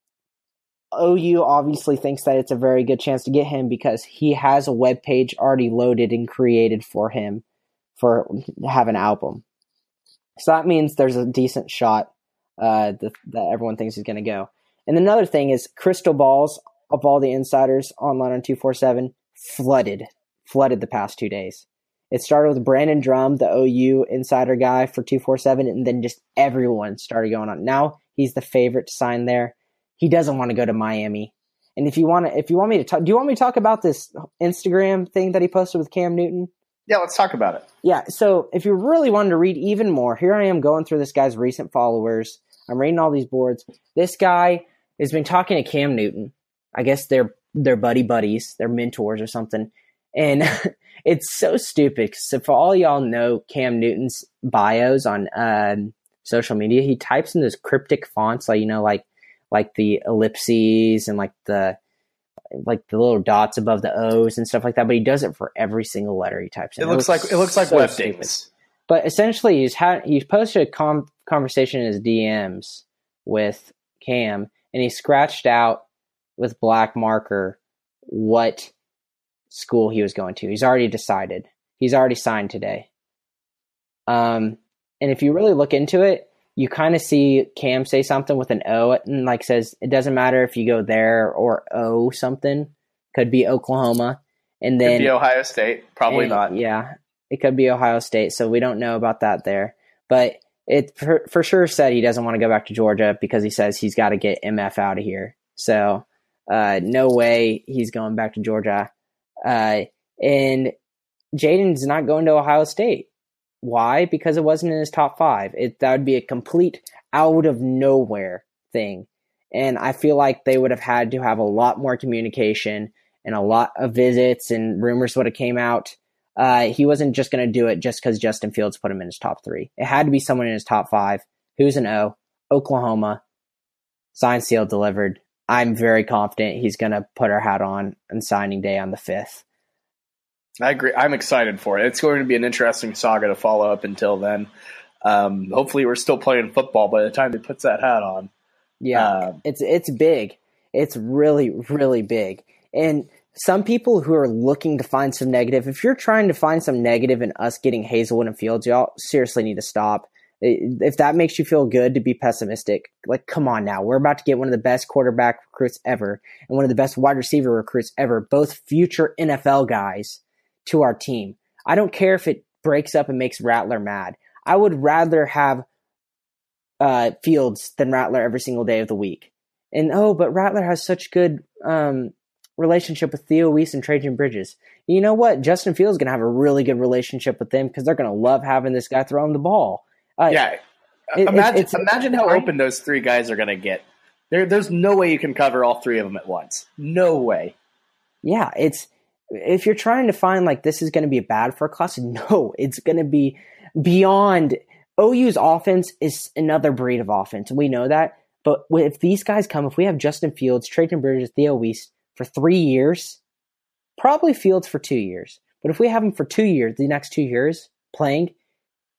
Speaker 2: OU obviously thinks that it's a very good chance to get him because he has a web page already loaded and created for him for have an album. So that means there's a decent shot uh, that, that everyone thinks he's going to go. And another thing is crystal balls of all the insiders online on 247 flooded, flooded the past two days. It started with Brandon Drum, the OU insider guy for 247, and then just everyone started going on. Now He's the favorite to sign there. He doesn't want to go to Miami. And if you want to, if you want me to talk, do you want me to talk about this Instagram thing that he posted with Cam Newton?
Speaker 1: Yeah, let's talk about it.
Speaker 2: Yeah. So if you really wanted to read even more, here I am going through this guy's recent followers. I'm reading all these boards. This guy has been talking to Cam Newton. I guess they're they're buddy buddies, they're mentors or something. And it's so stupid. So for all y'all know Cam Newton's bios on um, social media, he types in those cryptic fonts, like you know, like like the ellipses and like the like the little dots above the O's and stuff like that. But he does it for every single letter he types in.
Speaker 1: It, it looks, like it looks like so web things.
Speaker 2: But essentially, he's had he's posted a com- conversation in his DMs with Cam, and he scratched out with black marker what school he was going to. He's already decided. He's already signed today. Um, and if you really look into it, you kind of see Cam say something with an O and like says it doesn't matter if you go there or O something. Could be Oklahoma, and then
Speaker 1: could be Ohio State. Probably and, not.
Speaker 2: Yeah, it could be Ohio State. So we don't know about that there, but it for, for sure said he doesn't want to go back to Georgia because he says he's got to get MF out of here. So uh, no way he's going back to Georgia. Uh, and Jadon's not going to Ohio State. Why? Because it wasn't in his top five. It that would be a complete out of nowhere thing. And I feel like they would have had to have a lot more communication and a lot of visits and rumors would have came out Uh, he wasn't just going to do it just because Justin Fields put him in his top three. It had to be someone in his top five. Who's an O? Oklahoma. Signed, sealed, delivered. I'm very confident he's going to put our hat on on signing day on the 5th.
Speaker 1: I agree. I'm excited for it. It's going to be an interesting saga to follow up until then. Um, hopefully, we're still playing football by the time he puts that hat on.
Speaker 2: Yeah, uh, it's it's big. It's really really big. And some people who are looking to find some negative, if you're trying to find some negative in us getting Haselwood and Fields, y'all seriously need to stop. If that makes you feel good to be pessimistic, like come on now, we're about to get one of the best quarterback recruits ever and one of the best wide receiver recruits ever, both future NFL guys to our team. I don't care if it breaks up and makes Rattler mad. I would rather have uh, Fields than Rattler every single day of the week. And oh, but Rattler has such good um, relationship with Theo Wease and Trejan Bridges. You know what? Justin Fields is going to have a really good relationship with them because they're going to love having this guy throwing the ball.
Speaker 1: Uh, yeah. It, imagine, it's, it's, imagine how open those three guys are going to get. There, there's no way you can cover all three of them at once. No way.
Speaker 2: Yeah, it's if you're trying to find like this is going to be bad for a class, no, it's going to be beyond. OU's offense is another breed of offense. We know that. But if these guys come, if we have Justin Fields, Trejan Bridges, Theo Wease for three years, probably Fields for two years. But if we have him for two years, the next two years playing,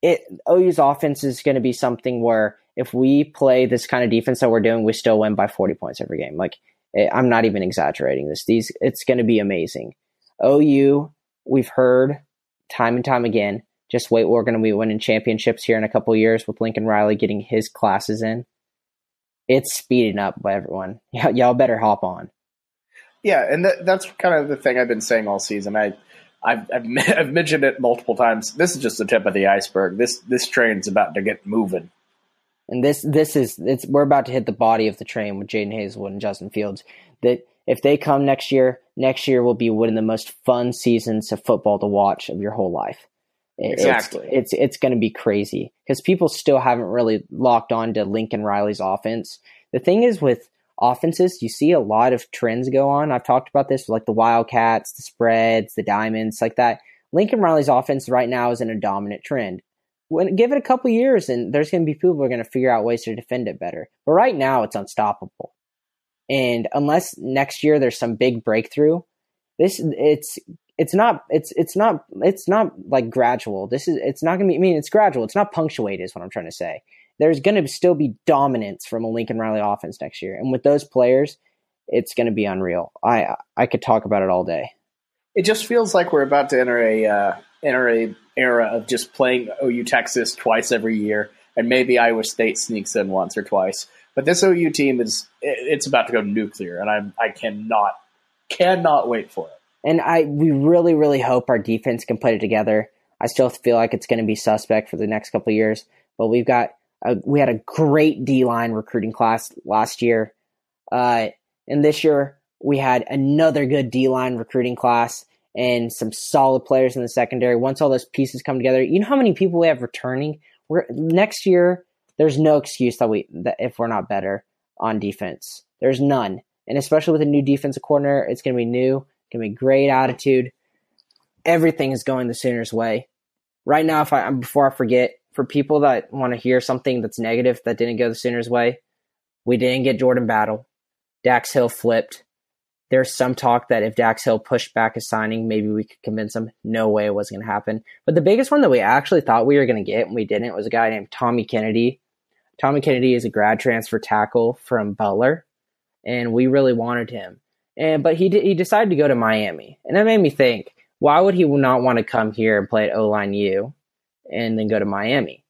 Speaker 2: it OU's offense is going to be something where if we play this kind of defense that we're doing, we still win by 40 points every game. Like eh, I'm not even exaggerating this. These it's going to be amazing. OU, we've heard time and time again. Just wait, we're going to be winning championships here in a couple years with Lincoln Riley getting his classes in. It's speeding up by everyone. Y- y'all better hop on.
Speaker 1: Yeah, and th- that's kind of the thing I've been saying all season. I, I've, I've, I've mentioned it multiple times. This is just the tip of the iceberg. This this train's about to get moving.
Speaker 2: And this this is it's we're about to hit the body of the train with Jadon Haselwood and Justin Fields. That if they come next year, next year will be one of the most fun seasons of football to watch of your whole life.
Speaker 1: Exactly.
Speaker 2: It's it's, it's going to be crazy because people still haven't really locked on to Lincoln Riley's offense. The thing is with offenses, you see a lot of trends go on. I've talked about this, like the Wildcats, the spreads, the diamonds, like that. Lincoln Riley's offense right now is in a dominant trend. When give it a couple years, and there's going to be people who are going to figure out ways to defend it better. But right now, it's unstoppable. And unless next year there's some big breakthrough, this it's it's not it's it's not it's not like gradual. This is it's not gonna be. I mean, it's gradual. It's not punctuated. Is what I'm trying to say. There's going to still be dominance from a Lincoln Riley offense next year, and with those players, it's going to be unreal. I I could talk about it all day.
Speaker 1: It just feels like we're about to enter a uh, enter a era of just playing OU Texas twice every year, and maybe Iowa State sneaks in once or twice. But this OU team is it's about to go nuclear, and I I cannot cannot wait for it.
Speaker 2: And I we really really hope our defense can put it together. I still feel like it's going to be suspect for the next couple years, but we've got a, we had a great D line recruiting class last year, uh, and this year we had another good D line recruiting class and some solid players in the secondary. Once all those pieces come together, you know how many people we have returning. We're next year. There's no excuse that we that if we're not better on defense. There's none, and especially with a new defensive coordinator, it's going to be new. Going to be great attitude. Everything is going the Sooners' way. Right now, if I um, before I forget, for people that want to hear something that's negative that didn't go the Sooners' way, we didn't get Jordan Battle. Dax Hill flipped. There's some talk that if Dax Hill pushed back his signing, maybe we could convince him. No way it wasn't going to happen. But the biggest one that we actually thought we were going to get and we didn't was a guy named Tommy Kennedy. Tommy Kennedy is a grad transfer tackle from Butler, and we really wanted him. And but he he decided to go to Miami, and that made me think: why would he not want to come here and play at O line U, and then go to Miami?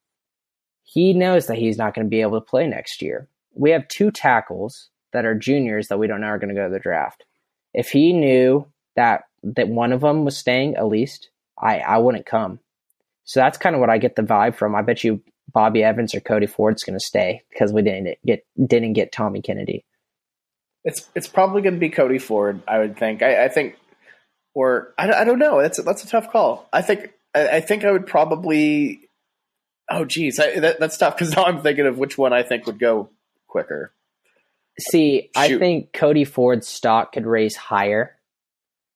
Speaker 2: He knows that he's not going to be able to play next year. We have two tackles that are juniors that we don't know are going to go to the draft. If he knew that that one of them was staying, at least I I wouldn't come. So that's kind of what I get the vibe from. I bet you Bobby Evans or Cody Ford's going to stay because we didn't get didn't get Tommy Kennedy.
Speaker 1: It's it's probably going to be Cody Ford. I would think. I, I think, or I, I don't know. That's that's a tough call. I think I, I think I would probably. Oh, geez, I, that, that's tough because now I'm thinking of which one I think would go quicker.
Speaker 2: See, Shoot. I think Cody Ford's stock could raise higher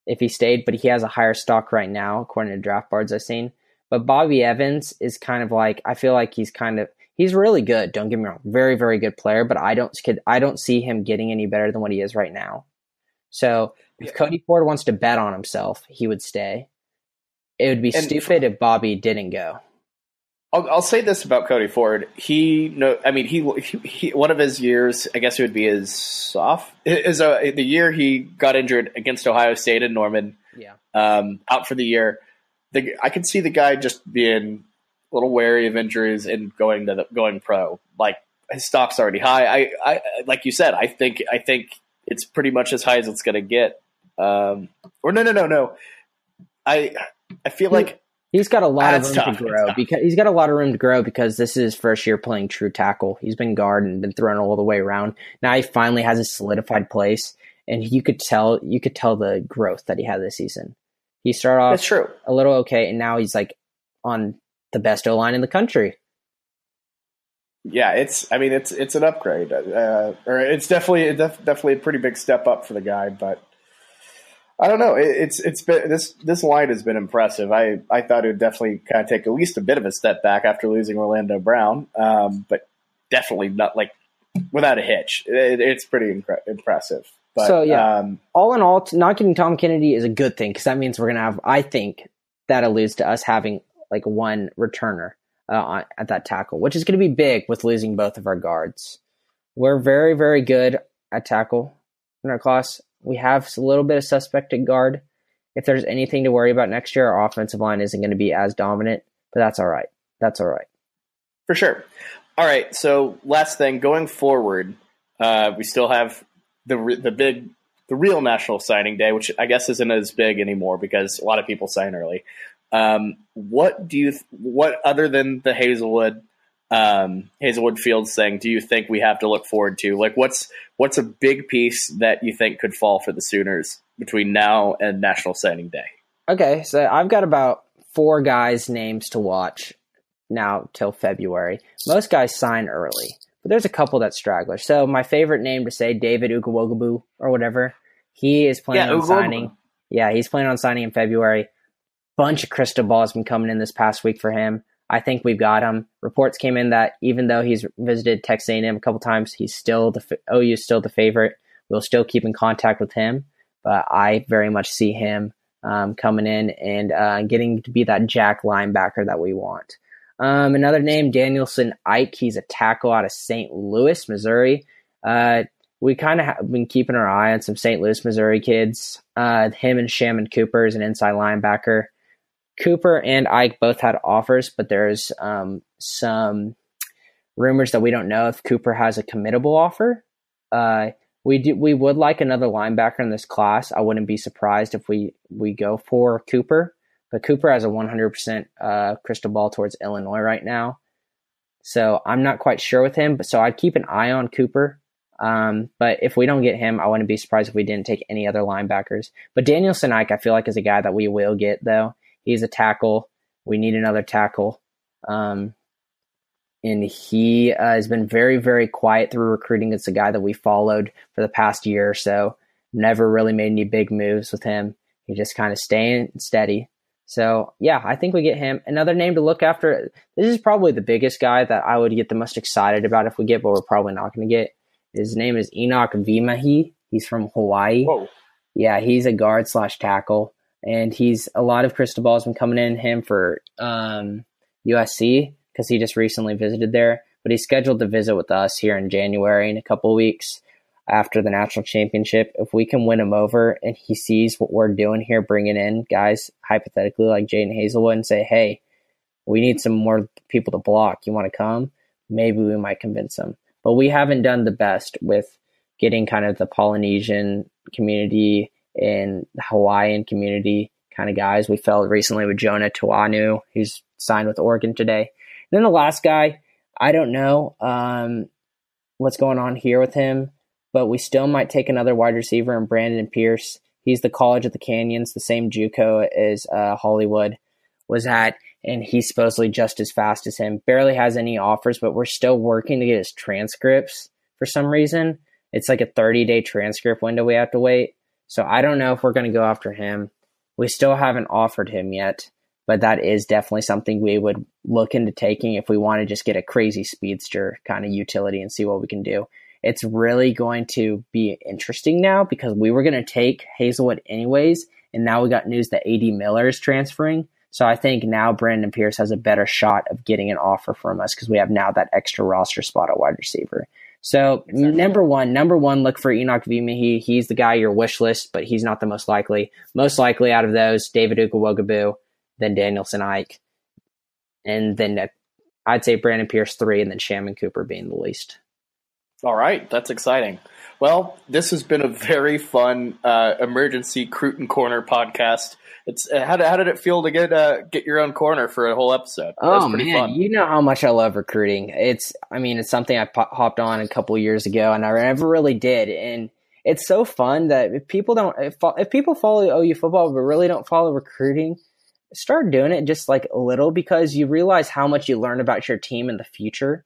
Speaker 2: if he stayed, but he has a higher stock right now, according to draft boards I've seen. But Bobby Evans is kind of like I feel like he's kind of he's really good. Don't get me wrong, very very good player. But I don't I don't see him getting any better than what he is right now. So if Cody Ford wants to bet on himself, he would stay. It would be and stupid if Bobby didn't go.
Speaker 1: I'll, I'll, say this about Cody Ford. He no, I mean he, he, he, one of his years. I guess it would be his soft is a, the year he got injured against Ohio State and Norman.
Speaker 2: Yeah,
Speaker 1: um, out for the year. The, I can see the guy just being a little wary of injuries and going to the, going pro. Like his stock's already high. I, I like you said. I think I think it's pretty much as high as it's going to get. Um, or no, no, no, no. I I feel like
Speaker 2: He's got a lot of room tough. to grow because he's got a lot of room to grow because this is his first year playing true tackle. He's been guard and been thrown all the way around. Now he finally has a solidified place, and you could tell you could tell the growth that he had this season. He started off
Speaker 1: That's true.
Speaker 2: a little okay, and now he's like on the best O line in the country.
Speaker 1: Yeah, it's. I mean, it's it's an upgrade, uh, or it's definitely definitely a pretty big step up for the guy, but I don't know. It, it's it's been this this line has been impressive. I I thought it would definitely kind of take at least a bit of a step back after losing Orlando Brown, um, but definitely not like without a hitch. It, it's pretty incre- impressive. But,
Speaker 2: so yeah, um, all in all, not getting Tom Kennedy is a good thing because that means we're gonna have. I think that alludes to us having like one returner uh, at that tackle, which is going to be big with losing both of our guards. We're very very good at tackle in our class. We have a little bit of suspect at guard. If there's anything to worry about next year, our offensive line isn't going to be as dominant, but that's all right. That's all right.
Speaker 1: For sure. All right. So last thing, going forward, uh, we still have the the big the real national signing day, which I guess isn't as big anymore because a lot of people sign early. Um, what do you what other than the Haselwood um, Haselwood Fields thing do you think we have to look forward to? Like, what's what's a big piece that you think could fall for the Sooners between now and National Signing Day?
Speaker 2: Okay, so I've got about four guys' names to watch now till February. Most guys sign early, but there's a couple that straggler. So my favorite name to say, David Ugwoegbu or whatever, he is planning yeah, on signing. Yeah, he's planning on signing in February. Bunch of crystal balls been coming in this past week for him. I think we've got him. Reports came in that even though he's visited Texas A&M a couple times, he's still the OU is still the favorite. We'll still keep in contact with him, but I very much see him um, coming in and uh, getting to be that jack linebacker that we want. Um, another name, Danielson Ike. He's a tackle out of St. Louis, Missouri. Uh, we kind of have been keeping our eye on some St. Louis, Missouri kids. Uh, him and Shamon Cooper is an inside linebacker. Cooper and Ike both had offers, but there's um, some rumors that we don't know if Cooper has a committable offer. Uh, we do, we would like another linebacker in this class. I wouldn't be surprised if we we go for Cooper, but Cooper has a 100% uh, crystal ball towards Illinois right now, so I'm not quite sure with him. But so I'd keep an eye on Cooper. Um, but if we don't get him, I wouldn't be surprised if we didn't take any other linebackers. But Daniel Ike, I feel like is a guy that we will get though. He's a tackle. We need another tackle. Um, and he uh, has been very, very quiet through recruiting. It's a guy that we followed for the past year or so. Never really made any big moves with him. He just kind of staying steady. So yeah, I think we get him. Another name to look after. This is probably the biggest guy that I would get the most excited about if we get, but we're probably not going to get. His name is Enoch Vimahi. He's from Hawaii. Whoa. Yeah, he's a guard slash tackle and he's a lot of crystal balls been coming in him for um, USC because he just recently visited there. But he's scheduled to visit with us here in January in a couple weeks after the national championship. If we can win him over and he sees what we're doing here, bringing in guys hypothetically like Jadon Haselwood and say, "Hey, we need some more people to block. You want to come?" Maybe we might convince him. But we haven't done the best with getting kind of the Polynesian community and the Hawaiian community kind of guys. We felt recently with Jonah Tauanu'u, who's signed with Oregon today. And then the last guy, I don't know um, what's going on here with him, but we still might take another wide receiver in Brandon Pierce. He's the College of the Canyons, the same JUCO as uh, Hollywood was at, and he's supposedly just as fast as him. Barely has any offers, but we're still working to get his transcripts for some reason. It's like a 30 day transcript window we have to wait. So I don't know if we're going to go after him. We still haven't offered him yet, but that is definitely something we would look into taking if we want to just get a crazy speedster kind of utility and see what we can do. It's really going to be interesting now because we were going to take Haselwood anyways, and now we got news that AD Miller is transferring. So I think now Brandon Pierce has a better shot of getting an offer from us because we have now that extra roster spot at wide receiver. So exactly. number one, number one, look for Enoch Vimahi. He's the guy your wish list, but he's not the most likely. Most likely out of those, David Ugwoegbu, then Danielson Ike, and then uh, I'd say Brandon Pierce three, and then Shamon Cooper being the least.
Speaker 1: All right, that's exciting. Well, this has been a very fun uh, emergency Cruton Corner podcast. It's uh, how did, how did it feel to get uh, get your own corner for a whole episode?
Speaker 2: Oh man, fun. you know how much I love recruiting. It's I mean it's something I po- hopped on a couple years ago, and I never really did. And it's so fun that if people don't if, if people follow OU football but really don't follow recruiting, start doing it just like a little because you realize how much you learn about your team in the future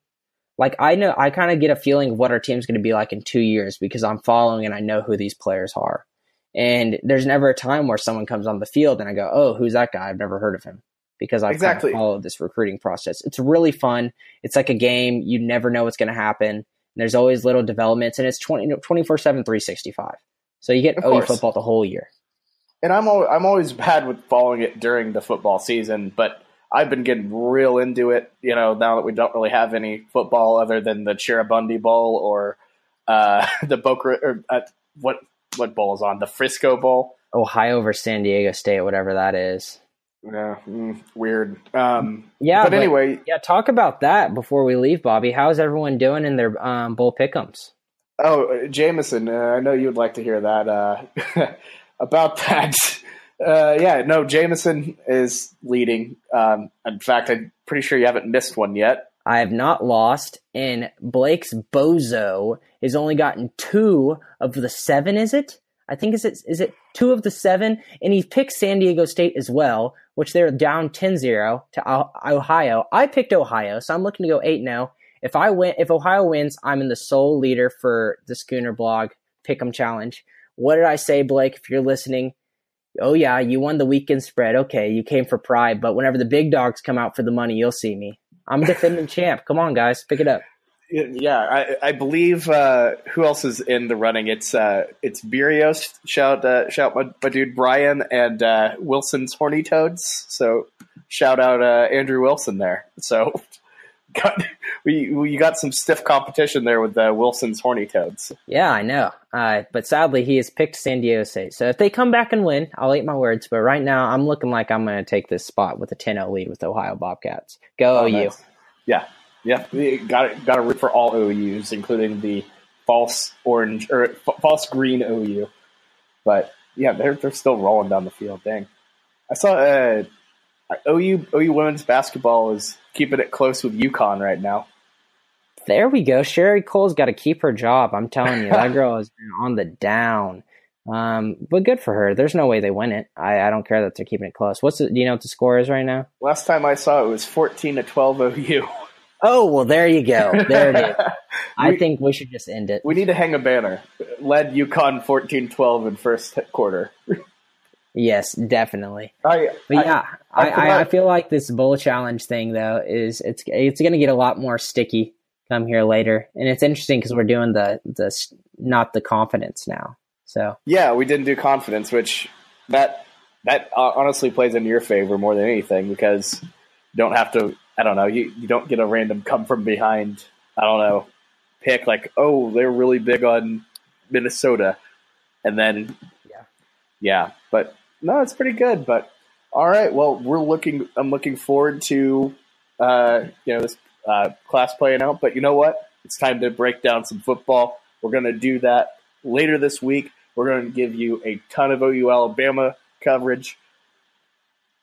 Speaker 2: like I know I kind of get a feeling of what our team's going to be like in two years because I'm following and I know who these players are. And there's never a time where someone comes on the field and I go, "Oh, who's that guy? I've never heard of him." Because I've exactly. kind of followed this recruiting process. It's really fun. It's like a game. You never know what's going to happen. There's always little developments, and it's 24 7, 365. So you get of OU course. football the whole year.
Speaker 1: And I'm, al- I'm always bad with following it during the football season, but I've been getting real into it. You know, now that we don't really have any football other than the Cheribundi Bowl or uh, the Boca or uh, what what bowl is on the Frisco Bowl.
Speaker 2: Ohio versus San Diego State, whatever that is.
Speaker 1: Yeah, mm, weird. Um,
Speaker 2: yeah,
Speaker 1: but, but, anyway,
Speaker 2: yeah. Talk about that before we leave, Bobby. How's everyone doing in their um, bowl pickums?
Speaker 1: Oh, Jamison, uh, I know you would like to hear that uh, about that. Uh, yeah, no, Jamison is leading. Um, in fact, I'm pretty sure you haven't missed one yet.
Speaker 2: I have not lost, and Blake's bozo has only gotten two of the seven. Is it? I think is it is it two of the seven, and he picked San Diego State as well, which they're down 10-0 to Ohio. I picked Ohio, so I'm looking to go eight now. If I win, if Ohio wins, I'm in the sole leader for the Schooner Blog Pick'em Challenge. What did I say, Blake? If you're listening, oh yeah, you won the weekend spread. Okay, you came for pride, but whenever the big dogs come out for the money, you'll see me. I'm a defending champ. Come on, guys, pick it up.
Speaker 1: Yeah, I, I believe uh, who else is in the running? It's uh, it's Burios. Shout uh, shout my, my dude Brian and uh, Wilson's Horny Toads. So shout out uh, Andrew Wilson there. So got we we got some stiff competition there with uh, Wilson's Horny Toads.
Speaker 2: Yeah, I know. Uh, but sadly, he has picked San Diego State. So if they come back and win, I'll eat my words. But right now, I'm looking like I'm going to take this spot with a 10-0 lead with Ohio Bobcats. Go oh, OU. Nice.
Speaker 1: Yeah, yeah. Got got to root for all OUs, including the false orange or false green OU. But yeah, they're they're still rolling down the field. Dang, I saw uh, OU OU women's basketball is keeping it close with UConn right now.
Speaker 2: There we go. Sherri Coale's got to keep her job. I'm telling you, that girl has been on the down. Um, but good for her. There's no way they win it. I, I don't care that they're keeping it close. What's the, do you know what the score is right now?
Speaker 1: Last time I saw it was 14 to 12 OU.
Speaker 2: Oh well, there you go. There it is. I we, think we should just end it.
Speaker 1: We need to hang a banner. Led UConn 14-12 in first quarter.
Speaker 2: Yes, definitely. I, but yeah, I, I, I, feel like this bowl challenge thing though is it's it's going to get a lot more sticky come here later, and it's interesting because we're doing the the not the confidence now. So
Speaker 1: yeah, we didn't do confidence, which that that uh, honestly plays in your favor more than anything because you don't have to. I don't know. You you don't get a random come from behind. I don't know. Pick like oh they're really big on Minnesota, and then yeah, yeah. But no, it's pretty good. But all right, well, we're looking. I'm looking forward to uh, you know this uh, class playing out. But you know what? It's time to break down some football. We're going to do that later this week. We're going to give you a ton of OU Alabama coverage,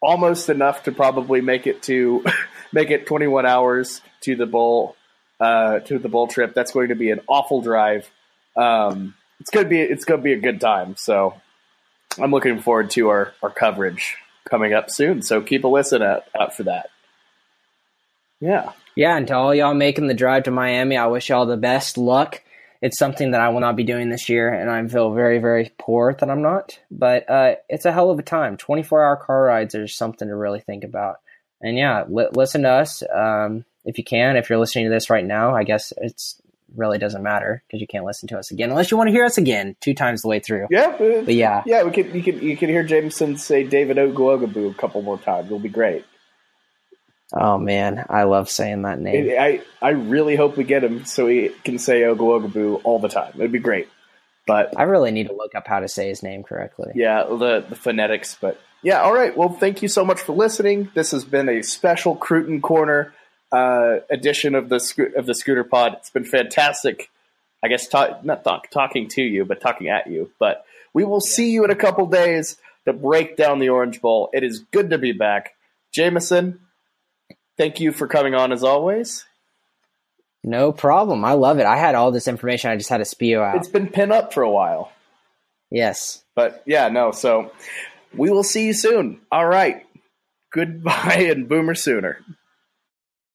Speaker 1: almost enough to probably make it to make it 21 hours to the bowl uh, to the bowl trip. That's going to be an awful drive. Um, it's to be it's going to be a good time. So I'm looking forward to our, our coverage coming up soon. So keep a listen out, out for that. Yeah.
Speaker 2: Yeah, and to all y'all making the drive to Miami, I wish y'all the best luck. it's something that I will not be doing this year, and I feel very, very poor that I'm not. But uh, it's a hell of a time. 24 hour car rides are something to really think about. And yeah, li- listen to us um, if you can. If you're listening to this right now, I guess it's really doesn't matter because you can't listen to us again unless you want to hear us again two times the way through.
Speaker 1: Yeah, but,
Speaker 2: But yeah,
Speaker 1: yeah. We could you could you could hear Jamison say David Oguogaboo a couple more times. It'll be great.
Speaker 2: oh man, I love saying that name.
Speaker 1: I I I really hope we get him so he can say Oguogaboo all the time. It'd be great. But
Speaker 2: I really need to look up how to say his name correctly.
Speaker 1: yeah, the the phonetics. But yeah, all right. Well, thank you so much for listening. This has been a special Cruton Corner uh, edition of the sco- of the Scooter Pod. It's been fantastic. I guess ta- not talk- talking to you, but talking at you. But we will see you in a couple days to break down the Orange Bowl. It is good to be back, Jamison. Thank you for coming on as always.
Speaker 2: No problem. I love it. I had all this information. I just had to spew out.
Speaker 1: It's been pin up for a while.
Speaker 2: yes.
Speaker 1: But yeah, no. So we will see you soon. All right. Goodbye and boomer sooner.